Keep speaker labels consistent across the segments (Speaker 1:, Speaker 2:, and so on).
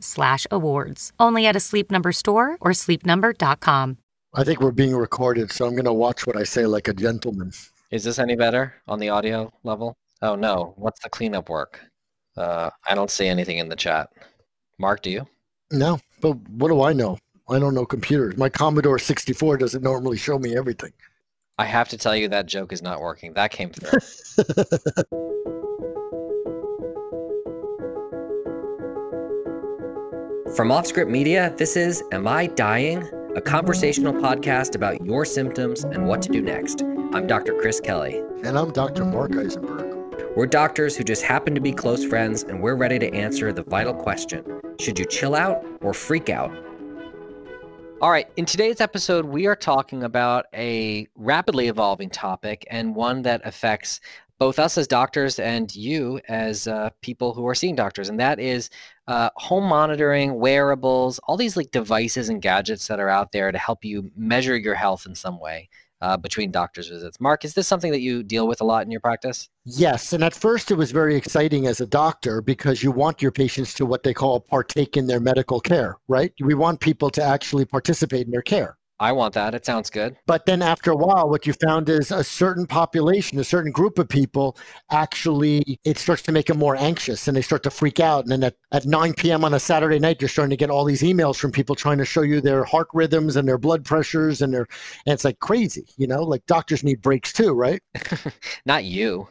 Speaker 1: slash awards. Only at a Sleep Number store or sleepnumber.com.
Speaker 2: I think we're being recorded, so I'm going to watch what I say like a gentleman.
Speaker 3: Is this any better on the audio level? Oh no, what's the cleanup work? Uh, I don't see anything in the chat. Mark, do you?
Speaker 2: No, but what do I know? I don't know computers. My Commodore 64 doesn't normally show me everything.
Speaker 3: I have to tell you that joke is not working. That came through. From Offscript Media, this is Am I Dying? A conversational podcast about your symptoms and what to do next. I'm Dr. Chris Kelly.
Speaker 2: And I'm Dr. Mark Eisenberg.
Speaker 3: We're doctors who just happen to be close friends, and we're ready to answer the vital question Should you chill out or freak out? All right, in today's episode, we are talking about a rapidly evolving topic and one that affects both us as doctors and you as uh, people who are seeing doctors, and that is uh, home monitoring, wearables, all these like devices and gadgets that are out there to help you measure your health in some way uh, between doctors' visits. Mark, is this something that you deal with a lot in your practice?
Speaker 2: Yes. And at first, it was very exciting as a doctor because you want your patients to what they call partake in their medical care, right? We want people to actually participate in their care.
Speaker 3: I want that. It sounds good.
Speaker 2: But then after a while, what you found is a certain population, a certain group of people actually, it starts to make them more anxious and they start to freak out. And then at, at 9 p.m. on a Saturday night, you're starting to get all these emails from people trying to show you their heart rhythms and their blood pressures and their, and it's like crazy, you know, like doctors need breaks too, right?
Speaker 3: Not you.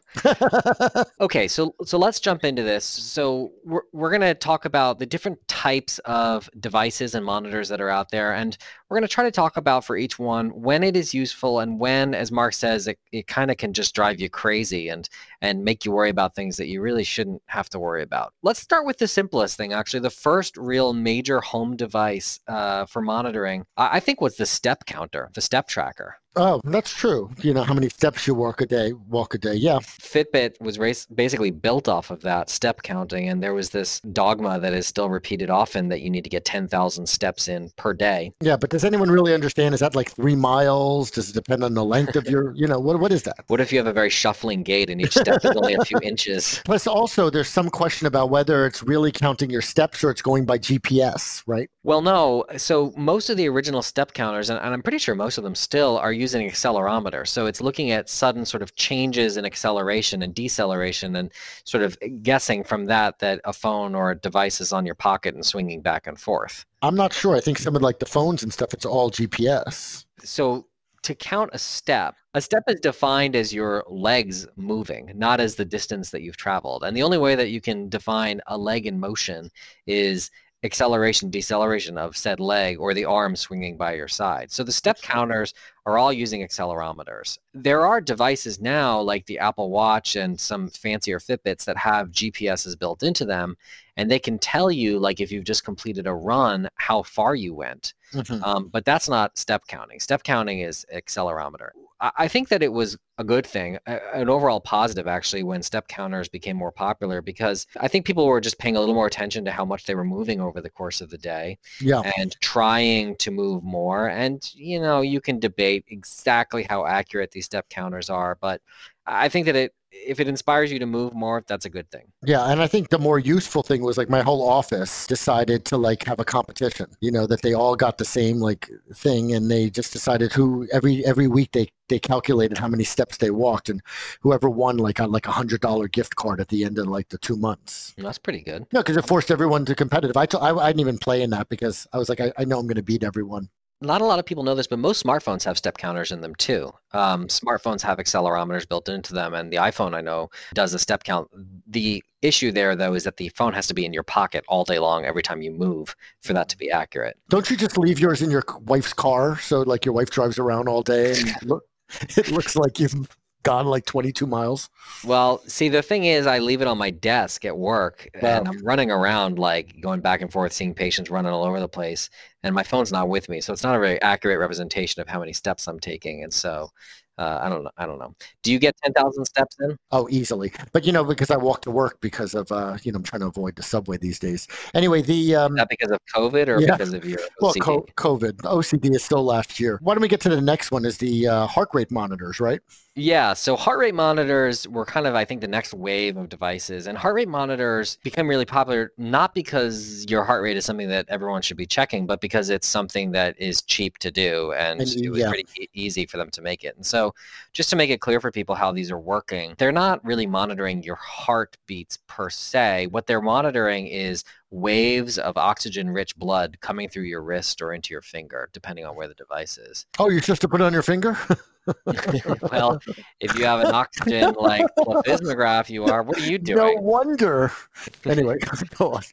Speaker 3: okay. So, so let's jump into this. So we're, we're going to talk about the different types of devices and monitors that are out there. And we're going to try to talk about for each one when it is useful and when, as Mark says, it, it kind of can just drive you crazy and and make you worry about things that you really shouldn't have to worry about. Let's start with the simplest thing, actually. The first real major home device uh, for monitoring, I, I think, was the step counter, the step tracker.
Speaker 2: Oh, that's true. You know how many steps you walk a day, walk a day. Yeah.
Speaker 3: Fitbit was race, basically built off of that step counting, and there was this dogma that is still repeated often that you need to get 10,000 steps in per day.
Speaker 2: Yeah, but does anyone really understand? Is that like three miles? Does it depend on the length of your, you know, what what is that?
Speaker 3: What if you have a very shuffling gait and each step is only a few inches?
Speaker 2: Plus, also, there's some question about whether it's really counting your steps or it's going by GPS, right?
Speaker 3: Well, no. So most of the original step counters, and, and I'm pretty sure most of them still are using accelerometer. So it's looking at sudden sort of changes in acceleration and deceleration and sort of eh, guessing from that that a phone or a device is on your pocket and swinging back and forth.
Speaker 2: I'm not sure. I think some of like the phones and stuff, it's all GPS.
Speaker 3: So to count a step, a step is defined as your legs moving, not as the distance that you've traveled. And the only way that you can define a leg in motion is acceleration, deceleration of said leg or the arm swinging by your side. So the step counters are all using accelerometers. There are devices now like the Apple Watch and some fancier Fitbits that have GPSs built into them and they can tell you like if you've just completed a run how far you went. Mm-hmm. Um, but that's not step counting. Step counting is accelerometer. I think that it was a good thing, an overall positive actually, when step counters became more popular because I think people were just paying a little more attention to how much they were moving over the course of the day
Speaker 2: yeah.
Speaker 3: and trying to move more. And, you know, you can debate debate exactly how accurate these step counters are, but I think that it if it inspires you to move more, that's a good thing.
Speaker 2: Yeah, and I think the more useful thing was like my whole office decided to like have a competition. You know that they all got the same like thing, and they just decided who every every week they they calculated how many steps they walked, and whoever won like got like a hundred dollar gift card at the end of like the two months.
Speaker 3: That's pretty good.
Speaker 2: No, because it forced everyone to competitive. I, t- I I didn't even play in that because I was like I, I know I'm going to beat everyone
Speaker 3: not a lot of people know this, but most smartphones have step counters in them too. Um, smartphones have accelerometers built into them, and the iPhone I know does a step count. The issue there, though, is that the phone has to be in your pocket all day long every time you move for that to be accurate.
Speaker 2: Don't you just leave yours in your wife's car so like your wife drives around all day and look, it looks like you've gone like 22 miles?
Speaker 3: Well, see, the thing is, I leave it on my desk at work, wow. and I'm running around like going back and forth, seeing patients running all over the place, and my phone's not with me, so it's not a very accurate representation of how many steps I'm taking, and so uh, I don't know. I don't know. Do you get ten thousand steps in?
Speaker 2: Oh, easily. But you know, because I walk to work because of uh, you know I'm trying to avoid the subway these days. Anyway, the um,
Speaker 3: not because of COVID or yeah. because of your OCD?
Speaker 2: well, co- COVID. OCD is still last year. Why don't we get to the next one? Is the uh, heart rate monitors, right?
Speaker 3: Yeah, so heart rate monitors were kind of, I think, the next wave of devices. And heart rate monitors become really popular not because your heart rate is something that everyone should be checking, but because it's something that is cheap to do and, and it was yeah. pretty e- easy for them to make it. And so, just to make it clear for people how these are working, they're not really monitoring your heartbeats per se. What they're monitoring is waves of oxygen rich blood coming through your wrist or into your finger, depending on where the device is.
Speaker 2: Oh, you're just to put it on your finger?
Speaker 3: well, if you have an oxygen like plethysmograph, you are. What are you doing?
Speaker 2: No wonder. Anyway, go on.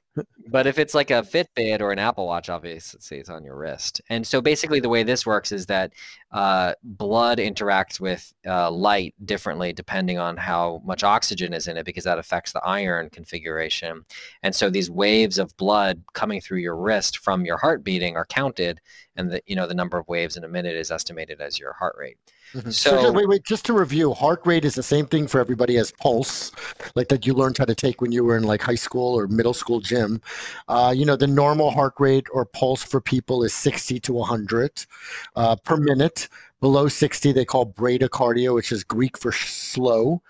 Speaker 3: But if it's like a Fitbit or an Apple Watch, obviously it's on your wrist. And so basically, the way this works is that uh, blood interacts with uh, light differently depending on how much oxygen is in it, because that affects the iron configuration. And so these waves of blood coming through your wrist from your heart beating are counted, and the you know the number of waves in a minute is estimated as your heart rate.
Speaker 2: Mm-hmm. So, so, wait, wait, just to review, heart rate is the same thing for everybody as pulse, like that you learned how to take when you were in like high school or middle school gym. Uh, you know, the normal heart rate or pulse for people is 60 to 100 uh, per minute. Below 60, they call bradycardia, which is Greek for slow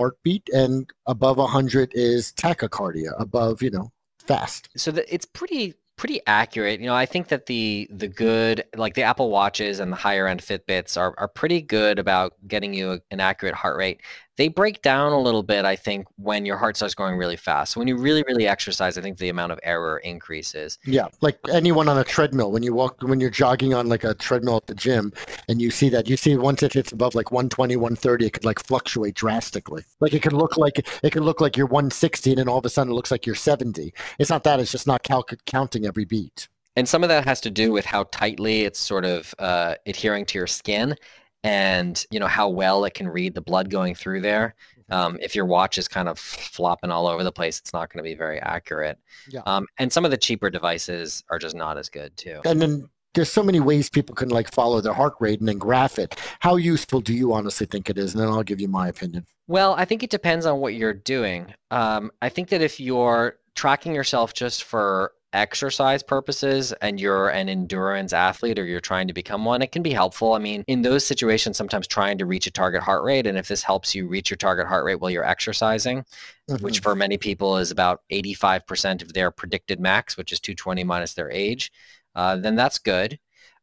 Speaker 2: heartbeat, and above 100 is tachycardia, above, you know, fast.
Speaker 3: So the, it's pretty pretty accurate. You know, I think that the the good like the Apple Watches and the higher end Fitbits are are pretty good about getting you an accurate heart rate they break down a little bit, I think, when your heart starts going really fast. When you really, really exercise, I think the amount of error increases.
Speaker 2: Yeah, like anyone on a treadmill, when you walk, when you're jogging on like a treadmill at the gym, and you see that, you see once it hits above like 120, 130, it could like fluctuate drastically. Like it could look like it could look like you're 160, and then all of a sudden it looks like you're 70. It's not that; it's just not cal- counting every beat.
Speaker 3: And some of that has to do with how tightly it's sort of uh, adhering to your skin and you know how well it can read the blood going through there. Mm-hmm. Um, if your watch is kind of flopping all over the place, it's not going to be very accurate. Yeah. Um, and some of the cheaper devices are just not as good too.
Speaker 2: And then there's so many ways people can like follow their heart rate and then graph it. How useful do you honestly think it is? And then I'll give you my opinion.
Speaker 3: Well, I think it depends on what you're doing. Um, I think that if you're tracking yourself just for exercise purposes and you're an endurance athlete or you're trying to become one, it can be helpful. I mean, in those situations, sometimes trying to reach a target heart rate, and if this helps you reach your target heart rate while you're exercising, mm-hmm. which for many people is about 85% of their predicted max, which is 220 minus their age, uh, then that's good.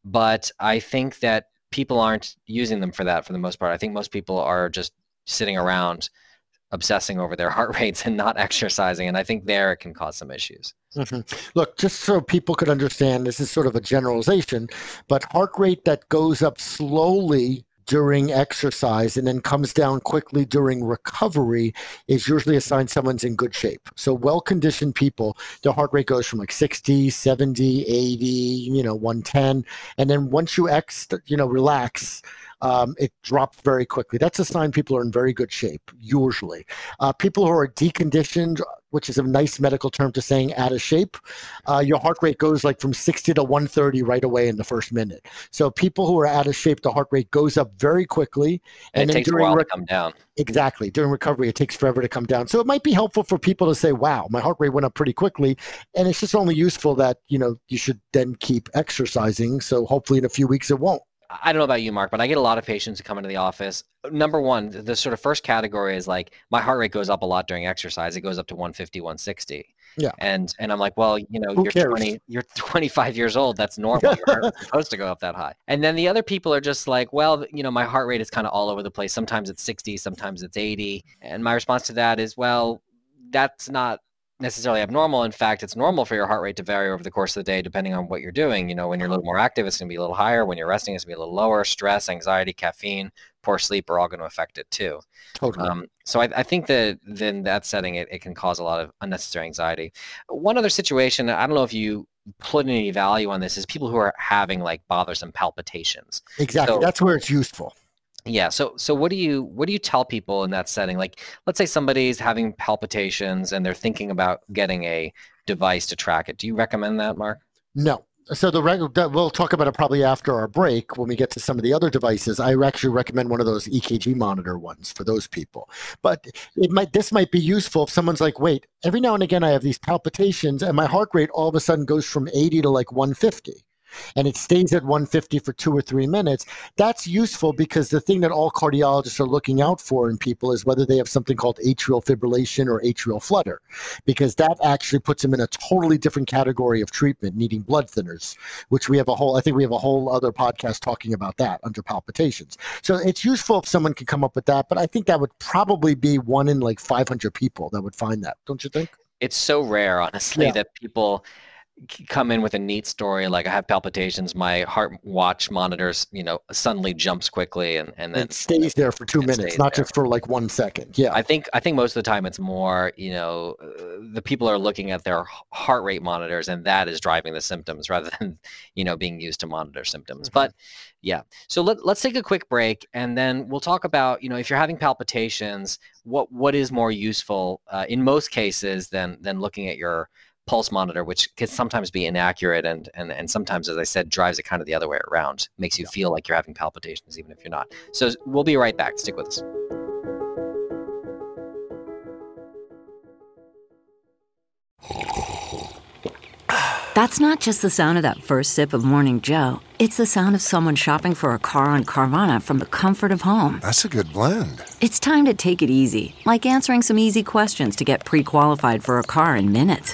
Speaker 3: But I think that people aren't using them for that for the most part. I think most people are just sitting around obsessing over their heart rates and not exercising. And I think there it can cause some issues.
Speaker 2: Mm-hmm. Look, just so people could understand, this is sort of a generalization, but heart rate that goes up slowly during exercise and then comes down quickly during recovery is usually a sign someone's in good shape. So well conditioned people, their heart rate goes from like 60, 70, 80, you know, 110. And then once you ex, you know, relax, um, it drops very quickly. That's a sign people are in very good shape, usually. Uh, people who are deconditioned, which is a nice medical term to saying out of shape, uh, your heart rate goes like from 60 to 130 right away in the first minute. So people who are out of shape, the heart rate goes up very quickly.
Speaker 3: And, and it takes a while rec- to come down.
Speaker 2: Exactly. During recovery, it takes forever to come down. So it might be helpful for people to say, wow, my heart rate went up pretty quickly. And it's just only useful that, you know, you should then keep exercising. So hopefully in a few weeks it won't.
Speaker 3: I don't know about you, Mark, but I get a lot of patients who come into the office. Number one, the sort of first category is like my heart rate goes up a lot during exercise. It goes up to 150, 160.
Speaker 2: Yeah.
Speaker 3: And and I'm like, well, you know,
Speaker 2: Who
Speaker 3: you're
Speaker 2: cares?
Speaker 3: 20, you're 25 years old. That's normal. You're supposed to go up that high. And then the other people are just like, well, you know, my heart rate is kind of all over the place. Sometimes it's 60, sometimes it's 80. And my response to that is, well, that's not necessarily abnormal. In fact, it's normal for your heart rate to vary over the course of the day, depending on what you're doing. You know, when you're a little more active, it's going to be a little higher. When you're resting, it's going to be a little lower. Stress, anxiety, caffeine, poor sleep are all going to affect it too.
Speaker 2: Totally.
Speaker 3: Um, so I, I think that then that setting, it, it can cause a lot of unnecessary anxiety. One other situation, I don't know if you put any value on this, is people who are having like bothersome palpitations.
Speaker 2: exactly.
Speaker 3: so-
Speaker 2: That's where it's useful.
Speaker 3: Yeah. So so what do you what do you tell people in that setting? Like let's say somebody's having palpitations and they're thinking about getting a device to track it. Do you recommend that, Mark?
Speaker 2: No. So the reg- we'll talk about it probably after our break when we get to some of the other devices. I actually recommend one of those EKG monitor ones for those people. But it might this might be useful if someone's like, wait, every now and again I have these palpitations and my heart rate all of a sudden goes from 80 to like 150 and it stays at 150 for two or three minutes. That's useful because the thing that all cardiologists are looking out for in people is whether they have something called atrial fibrillation or atrial flutter, because that actually puts them in a totally different category of treatment, needing blood thinners, which we have a whole, I think we have a whole other podcast talking about that under palpitations. So it's useful if someone could come up with that, but I think that would probably be one in like 500 people that would find that, don't you think?
Speaker 3: It's so rare, honestly,
Speaker 2: Yeah.
Speaker 3: that people come in with a neat story like I have palpitations, my heart watch monitors, you know, suddenly jumps quickly and and then
Speaker 2: it stays there for two minutes, not
Speaker 3: there.
Speaker 2: just for like one second. Yeah.
Speaker 3: I think I think most of the time it's more, you know, the people are looking at their heart rate monitors and that is driving the symptoms rather than, you know, being used to monitor symptoms.
Speaker 2: Mhm.
Speaker 3: But yeah. So let, let's take a quick break and then we'll talk about, you know, if you're having palpitations, what what is more useful uh, in most cases than than looking at your pulse monitor, which can sometimes be inaccurate and and and sometimes, as I said, drives it kind of the other way around, makes you feel like you're having palpitations even if you're not. So we'll be right back. Stick with us.
Speaker 4: That's not just the sound of that first sip of Morning Joe. It's the sound of someone shopping for a car on Carvana from the comfort of home.
Speaker 5: That's a good blend.
Speaker 4: It's time to take it easy, like answering some easy questions to get pre qualified for a car in minutes.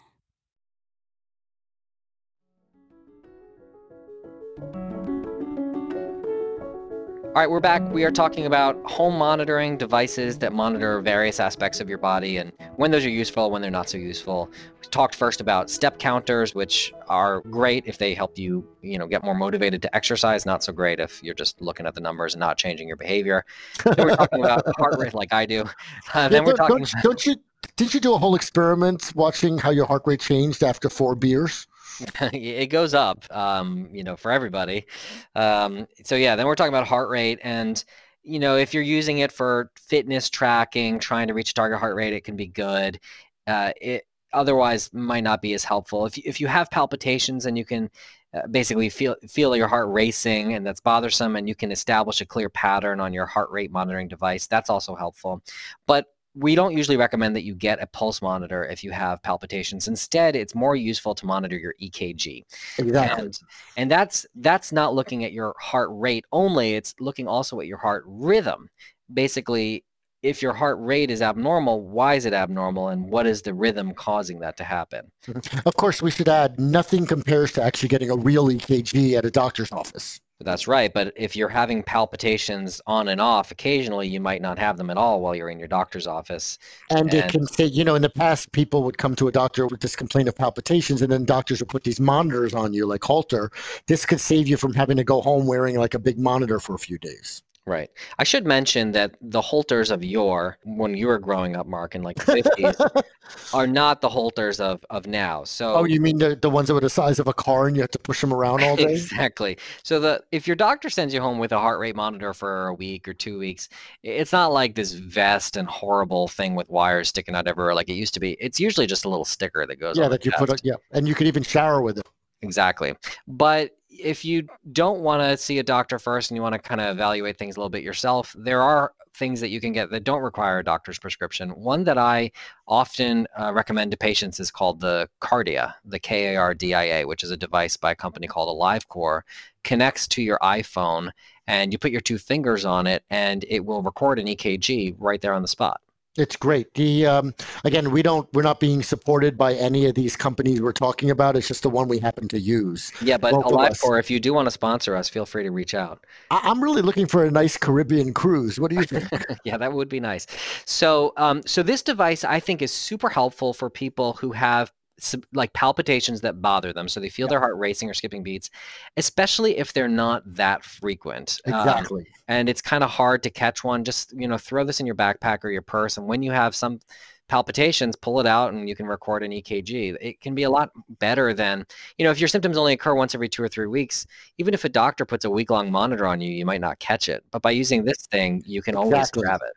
Speaker 3: All right, we're back. We are talking about home monitoring devices that monitor various aspects of your body and when those are useful, when they're not so useful. We talked first about step counters, which are great if they help you, you know, get more motivated to exercise. Not so great if you're just looking at the numbers and not changing your behavior. Then we're talking about heart rate, like I do. Uh, then we're talking.
Speaker 2: don't, don't you didn't you do a whole experiment watching how your heart rate changed after four beers?
Speaker 3: it goes up, um, you know, for everybody. Um, so yeah, then we're talking about heart rate, and you know, if you're using it for fitness tracking, trying to reach target heart rate, it can be good. Uh, it otherwise might not be as helpful. If you, if you have palpitations and you can uh, basically feel feel your heart racing and that's bothersome, and you can establish a clear pattern on your heart rate monitoring device, that's also helpful. But we don't usually recommend that you get a pulse monitor if you have palpitations. Instead, it's more useful to monitor your EKG.
Speaker 2: Exactly.
Speaker 3: And, and that's that's not looking at your heart rate only, it's looking also at your heart rhythm. Basically, if your heart rate is abnormal, why is it abnormal and what is the rhythm causing that to happen?
Speaker 2: Of course, we should add nothing compares to actually getting a real EKG at a doctor's office.
Speaker 3: That's right, but if you're having palpitations on and off occasionally, you might not have them at all while you're in your doctor's office.
Speaker 2: And, it can say, you know, in the past, people would come to a doctor with this complaint of palpitations, and then doctors would put these monitors on you, like Holter. This could save you from having to go home wearing like a big monitor for a few days.
Speaker 3: Right. I should mention that the Holters of yore, when you were growing up, Mark, in like the 50s, are not the Holters of, of now. So
Speaker 2: Oh, you mean the, the ones that were the size of a car and you had to push them around all day?
Speaker 3: Exactly. So the if your doctor sends you home with a heart rate monitor for a week or two weeks, it's not like this vast and horrible thing with wires sticking out everywhere like it used to be. It's usually just a little sticker that goes
Speaker 2: yeah,
Speaker 3: on
Speaker 2: that you put.
Speaker 3: chest.
Speaker 2: A, yeah, and you could even shower with it.
Speaker 3: Exactly. But if you don't want to see a doctor first and you want to kind of evaluate things a little bit yourself, there are things that you can get that don't require a doctor's prescription. One that I often uh, recommend to patients is called the Kardia, the K A R D I A, which is a device by a company called AliveCor. Connects to your iPhone, and you put your two fingers on it, and it will record an EKG right there on the spot.
Speaker 2: It's great. The um, again, we don't. We're not being supported by any of these companies we're talking about. It's just the one we happen to use.
Speaker 3: Yeah, but
Speaker 2: of us.
Speaker 3: If you do want to sponsor us, feel free to reach out.
Speaker 2: I, I'm really looking for a nice Caribbean cruise. What do you think?
Speaker 3: yeah, that would be nice. So, um, so this device I think is super helpful for people who have like palpitations that bother them, so they feel their heart racing or skipping beats, especially if they're not that frequent. Um,
Speaker 2: exactly.
Speaker 3: and it's kind of hard to catch one. Just you know, throw this in your backpack or your purse, and when you have some palpitations, pull it out and you can record an EKG. It can be a lot better than, you know, if your symptoms only occur once every two or three weeks, even if a doctor puts a week long monitor on you, you might not catch it. But by using this thing, you can always grab it.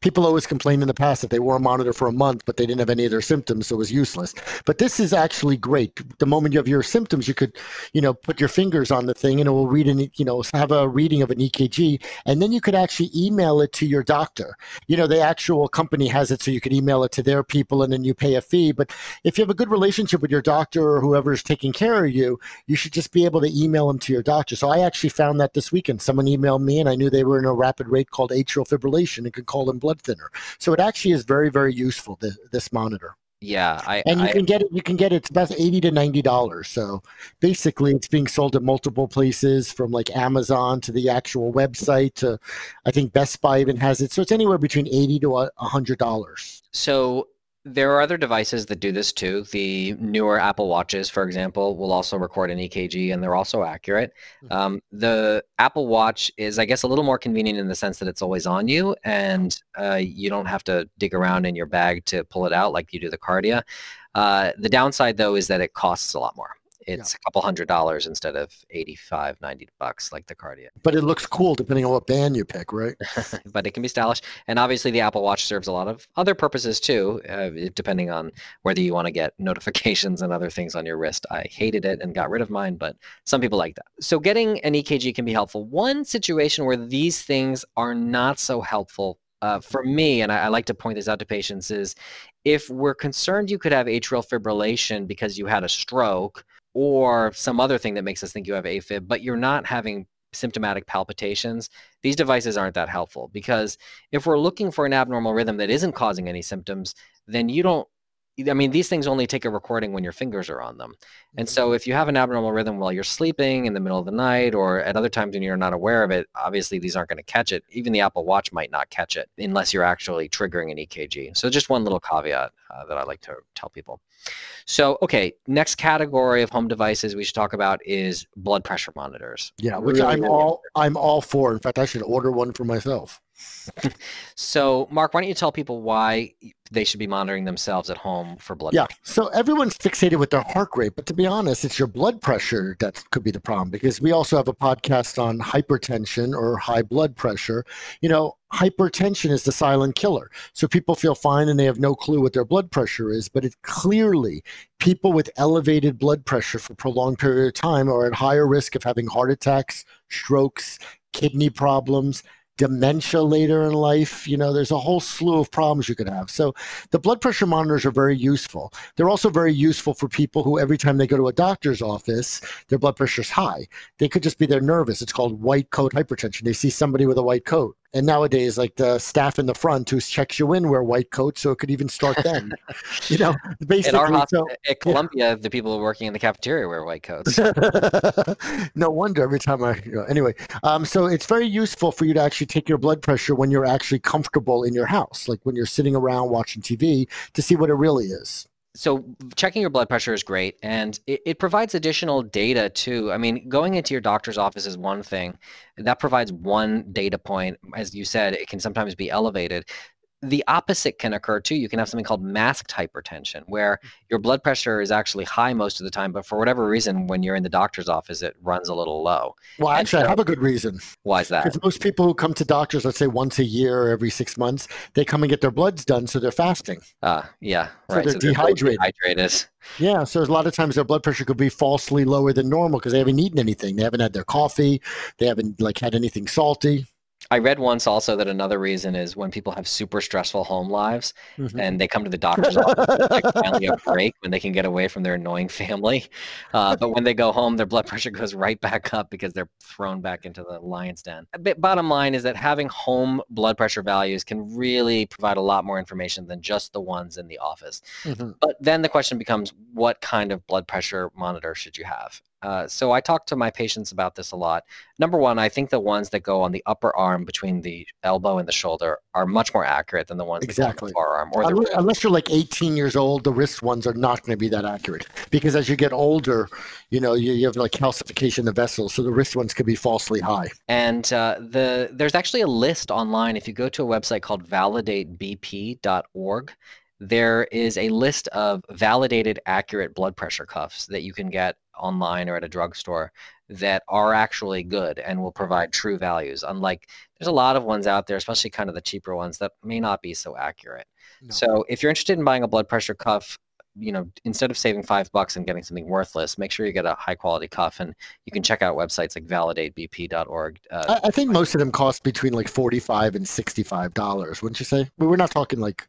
Speaker 2: People always complained in the past that they wore a monitor for a month, but they didn't have any of their symptoms, so it was useless. But this is actually great. The moment you have your symptoms, you could, you know, put your fingers on the thing and it will read an, you know, have a reading of an EKG, and then you could actually email it to your doctor. You know, the actual company has it, so you could email it to their people, and then you pay a fee. But if you have a good relationship with your doctor or whoever is taking care of you, you should just be able to email them to your doctor. So I actually found that this weekend. Someone emailed me, and I knew they were in a rapid rate called atrial fibrillation and could call blood thinner. So it actually is very, very useful. This, this monitor,
Speaker 3: Yeah, I,
Speaker 2: and you
Speaker 3: I
Speaker 2: can get it. You can get it. It's about eighty to ninety dollars. So basically, it's being sold at multiple places, from like Amazon to the actual website to, I think Best Buy even has it. So it's anywhere between eighty to a hundred dollars.
Speaker 3: So there are other devices that do this too. The newer Apple Watches, for example, will also record an EKG and they're also accurate.
Speaker 2: Mhm.
Speaker 3: Um, the Apple Watch is, I guess, a little more convenient in the sense that it's always on you and uh, you don't have to dig around in your bag to pull it out like you do the Kardia. Uh, the downside, though, is that it costs a lot more. It's a couple hundred dollars instead of 85, 90 bucks like the Kardia.
Speaker 2: But it looks cool depending on what band you pick, right?
Speaker 3: but it can be stylish. And obviously, the Apple Watch serves a lot of other purposes too, uh, depending on whether you want to get notifications and other things on your wrist. I hated it and got rid of mine, but some people like that. So, getting an EKG can be helpful. One situation where these things are not so helpful. Uh, for me, and I, I like to point this out to patients, is if we're concerned you could have atrial fibrillation because you had a stroke or some other thing that makes us think you have AFib, but you're not having symptomatic palpitations, these devices aren't that helpful because if we're looking for an abnormal rhythm that isn't causing any symptoms, then you don't. I mean, these things only take a recording when your fingers are on them. And so, mm-hmm. if you have an abnormal rhythm while you're sleeping in the middle of the night or at other times when you're not aware of it, obviously these aren't going to catch it. Even the Apple Watch might not catch it unless you're actually triggering an EKG. So, just one little caveat uh, that I like to tell people. So, okay, next category of home devices we should talk about is blood pressure monitors.
Speaker 2: Yeah, which
Speaker 3: Really,
Speaker 2: I'm
Speaker 3: really
Speaker 2: all I'm all for. In fact, I should order one for myself.
Speaker 3: So, Mark, why don't you tell people why they should be monitoring themselves at home for blood
Speaker 2: Yeah.
Speaker 3: pressure?
Speaker 2: So everyone's fixated with their heart rate, but to be honest, it's your blood pressure that could be the problem because we also have a podcast on hypertension or high blood pressure. You know, hypertension is the silent killer. So people feel fine and they have no clue what their blood pressure is, but it clearly people with elevated blood pressure for a prolonged period of time are at higher risk of having heart attacks, strokes, kidney problems, dementia later in life. You know, there's a whole slew of problems you could have. So the blood pressure monitors are very useful. They're also very useful for people who every time they go to a doctor's office, their blood pressure's high. They could just be they're nervous. It's called white coat hypertension. They see somebody with a white coat. And nowadays, like the staff in the front who checks you in wear white coats, so it could even start then. you know,
Speaker 3: At
Speaker 2: basically.
Speaker 3: our
Speaker 2: so-
Speaker 3: at Columbia, the people working in the cafeteria wear white coats.
Speaker 2: no wonder every time I you know, anyway. Um, so it's very useful for you to actually take your blood pressure when you're actually comfortable in your house, like when you're sitting around watching TV, to see what it really is.
Speaker 3: So checking your blood pressure is great and it, it, provides additional data too. I mean going into your doctor's office is one thing. That provides one data point. As you said it can sometimes be elevated the opposite can occur too. You can have something called masked hypertension, where mm. your blood pressure is actually high most of the time, but for whatever reason, when you're in the doctor's office, it runs a little low.
Speaker 2: Well, actually, so, I have a good reason.
Speaker 3: Why is that?
Speaker 2: Because most people who come to doctors, let's say once a year or every six months, they come and get their bloods done, so they're fasting.
Speaker 3: Uh, yeah,
Speaker 2: so right. They're so dehydrated.
Speaker 3: They're dehydrated.
Speaker 2: Yeah, so a lot of times their blood pressure could be falsely lower than normal because they haven't eaten anything. They haven't had their coffee. They haven't like had anything salty.
Speaker 3: I read once also that another reason is when people have super stressful home lives mm-hmm. and they come to the doctor's office, like finally a break when they can get away from their annoying family. Uh, but when they go home, their blood pressure goes right back up because they're thrown back into the lion's den. But bottom line is that having home blood pressure values can really provide a lot more information than just the ones in the office. Mm-hmm. But then the question becomes, what kind of blood pressure monitor should you have? Uh, so I talk to my patients about this a lot. Number one, I think the ones that go on the upper arm between the elbow and the shoulder are much more accurate than the ones exactly. that go on the forearm. Or
Speaker 2: unless, you're like 18 years old, the wrist ones are not going to be that accurate because as you get older, you know you, you have like calcification of the vessels, so the wrist ones could be falsely high.
Speaker 3: And uh, the there's actually a list online if you go to a website called validatebp.org there is a list of validated accurate blood pressure cuffs that you can get online or at a drugstore that are actually good and will provide true values. Unlike there's a lot of ones out there, especially kind of the cheaper ones that may not be so accurate. No. So if you're interested in buying a blood pressure cuff, you know, instead of saving five bucks and getting something worthless, make sure you get a high quality cuff. And you can check out websites like validatebp.org.
Speaker 2: Uh, I, I think most of them cost between like 45 and $65, wouldn't you say? We're not talking like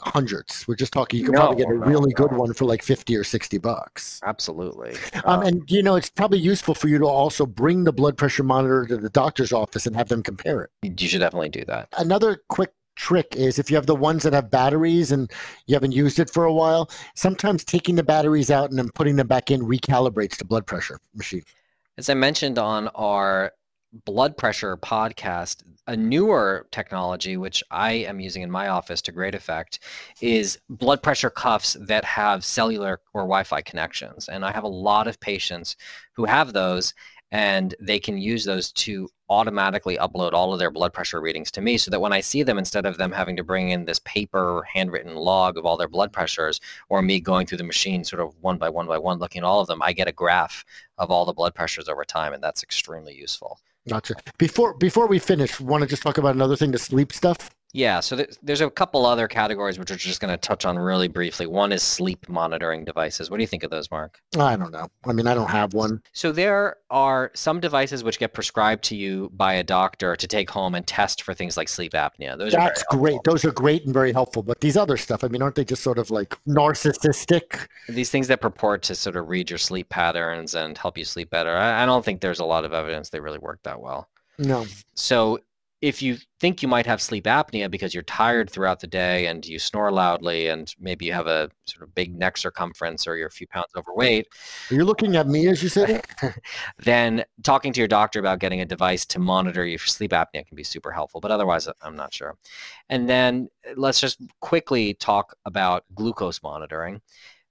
Speaker 2: hundreds. We're just talking, you can no, probably get a no, really no. good one for like 50 or 60 bucks.
Speaker 3: Absolutely.
Speaker 2: Um, um, and, you know, it's probably useful for you to also bring the blood pressure monitor to the doctor's office and have them compare it.
Speaker 3: You should definitely do that.
Speaker 2: Another quick trick is if you have the ones that have batteries and you haven't used it for a while, sometimes taking the batteries out and then putting them back in recalibrates the blood pressure machine.
Speaker 3: As I mentioned on our blood pressure podcast, a newer technology, which I am using in my office to great effect, is blood pressure cuffs that have cellular or Wi Fi connections. And I have a lot of patients who have those and they can use those to automatically upload all of their blood pressure readings to me so that when I see them, instead of them having to bring in this paper handwritten log of all their blood pressures or me going through the machine sort of one by one by one looking at all of them, I get a graph of all the blood pressures over time, and that's extremely useful.
Speaker 2: Gotcha. Before before we finish, want to just talk about another thing, the sleep stuff?
Speaker 3: Yeah, so there's a couple other categories which we're just going to touch on really briefly. One is sleep monitoring devices. What do you think of those, Mark?
Speaker 2: I don't know. I mean, I don't have one.
Speaker 3: So there are some devices which get prescribed to you by a doctor to take home and test for things like sleep apnea.
Speaker 2: Those That's great. Those are great and very helpful. But these other stuff, I mean, aren't they just sort of like narcissistic?
Speaker 3: These things that purport to sort of read your sleep patterns and help you sleep better. I, I don't think there's a lot of evidence they really work that well.
Speaker 2: No.
Speaker 3: So if you think you might have sleep apnea because you're tired throughout the day and you snore loudly and maybe you have a sort of big neck circumference or you're a few pounds overweight.
Speaker 2: You're looking at me as you said
Speaker 3: then talking to your doctor about getting a device to monitor your sleep apnea can be super helpful, but otherwise I'm not sure. And then uh, let's just quickly talk about glucose monitoring.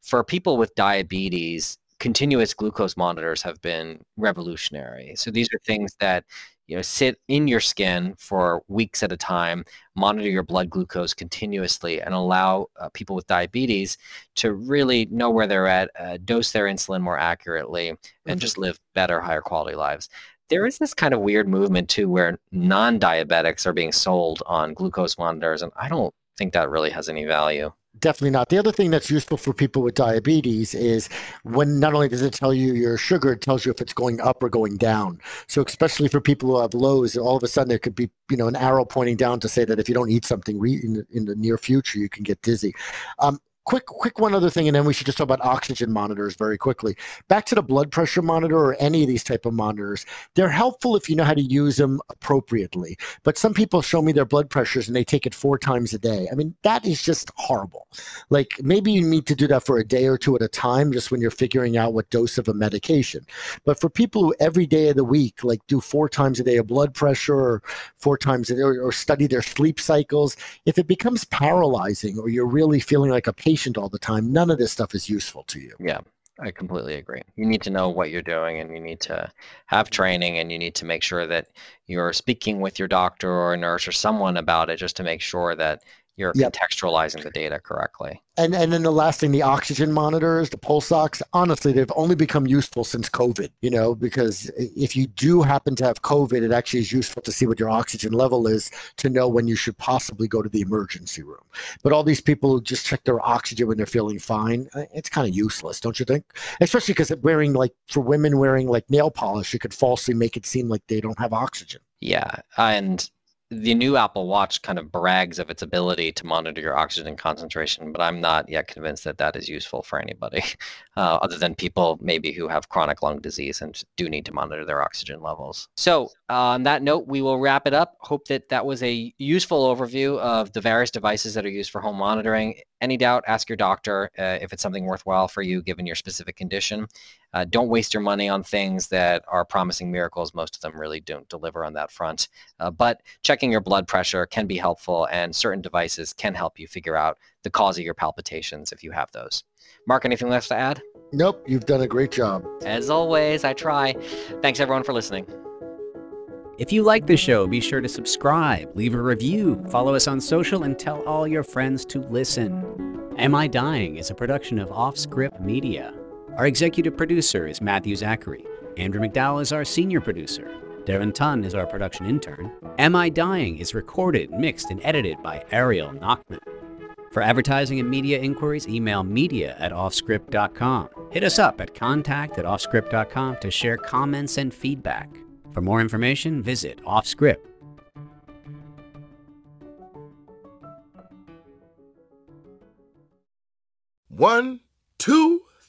Speaker 3: For people with diabetes, continuous glucose monitors have been revolutionary. So these are things that you know sit in your skin for weeks at a time monitor your blood glucose continuously and allow uh, people with diabetes to really know where they're at uh, dose their insulin more accurately and mm-hmm. just live better higher quality lives there is this kind of weird movement too where non-diabetics are being sold on glucose monitors and i don't think that really has any value
Speaker 2: definitely not. The other thing that's useful for people with diabetes is when not only does it tell you your sugar, it tells you if it's going up or going down. So especially for people who have lows, all of a sudden there could be you know an arrow pointing down to say that if you don't eat something in, the, in the near future, you can get dizzy. Um, quick quick one other thing and then we should just talk about oxygen monitors very quickly. Back to the blood pressure monitor or any of these type of monitors they're helpful if you know how to use them appropriately. But some people show me their blood pressures and they take it four times a day. I mean that is just horrible. Like maybe you need to do that for a day or two at a time just when you're figuring out what dose of a medication. But for people who every day of the week like do four times a day of blood pressure or four times a day or, or study their sleep cycles if it becomes paralyzing or you're really feeling like a patient patient all the time, none of this stuff is useful to you.
Speaker 3: Yeah. I completely agree. You need to know what you're doing and you need to have training and you need to make sure that you're speaking with your doctor or a nurse or someone about it just to make sure that you're yep. contextualizing the data correctly.
Speaker 2: And and then the last thing, the oxygen monitors, the pulse ox. Honestly, they've only become useful since COVID. You know, because if you do happen to have COVID, it actually is useful to see what your oxygen level is to know when you should possibly go to the emergency room. But all these people just check their oxygen when they're feeling fine, it's kind of useless, don't you think? Especially because wearing like for women wearing like nail polish, it could falsely make it seem like they don't have oxygen.
Speaker 3: Yeah, and the new Apple Watch kind of brags of its ability to monitor your oxygen concentration, but I'm not yet convinced that that is useful for anybody, uh, other than people maybe who have chronic lung disease and do need to monitor their oxygen levels. So, uh, on that note, we will wrap it up. Hope that that was a useful overview of the various devices that are used for home monitoring. Any doubt, ask your doctor uh, if it's something worthwhile for you given your specific condition. Uh, don't waste your money on things that are promising miracles. Most of them really don't deliver on that front. Uh, but checking your blood pressure can be helpful, and certain devices can help you figure out the cause of your palpitations if you have those. Mark, anything left to add?
Speaker 2: Nope, you've done a great job.
Speaker 3: As always, I try. Thanks everyone for listening.
Speaker 6: If you like the show, be sure to subscribe, leave a review, follow us on social, and tell all your friends to listen. Am I Dying is a production of Offscript Media. Our executive producer is Matthew Zachary. Andrew McDowell is our senior producer. Darren Tunn is our production intern. Am I Dying is recorded, mixed, and edited by Ariel Nachman. For advertising and media inquiries, email media at offscript.com. Hit us up at contact at offscript.com to share comments and feedback. For more information, visit Offscript.
Speaker 7: One, two,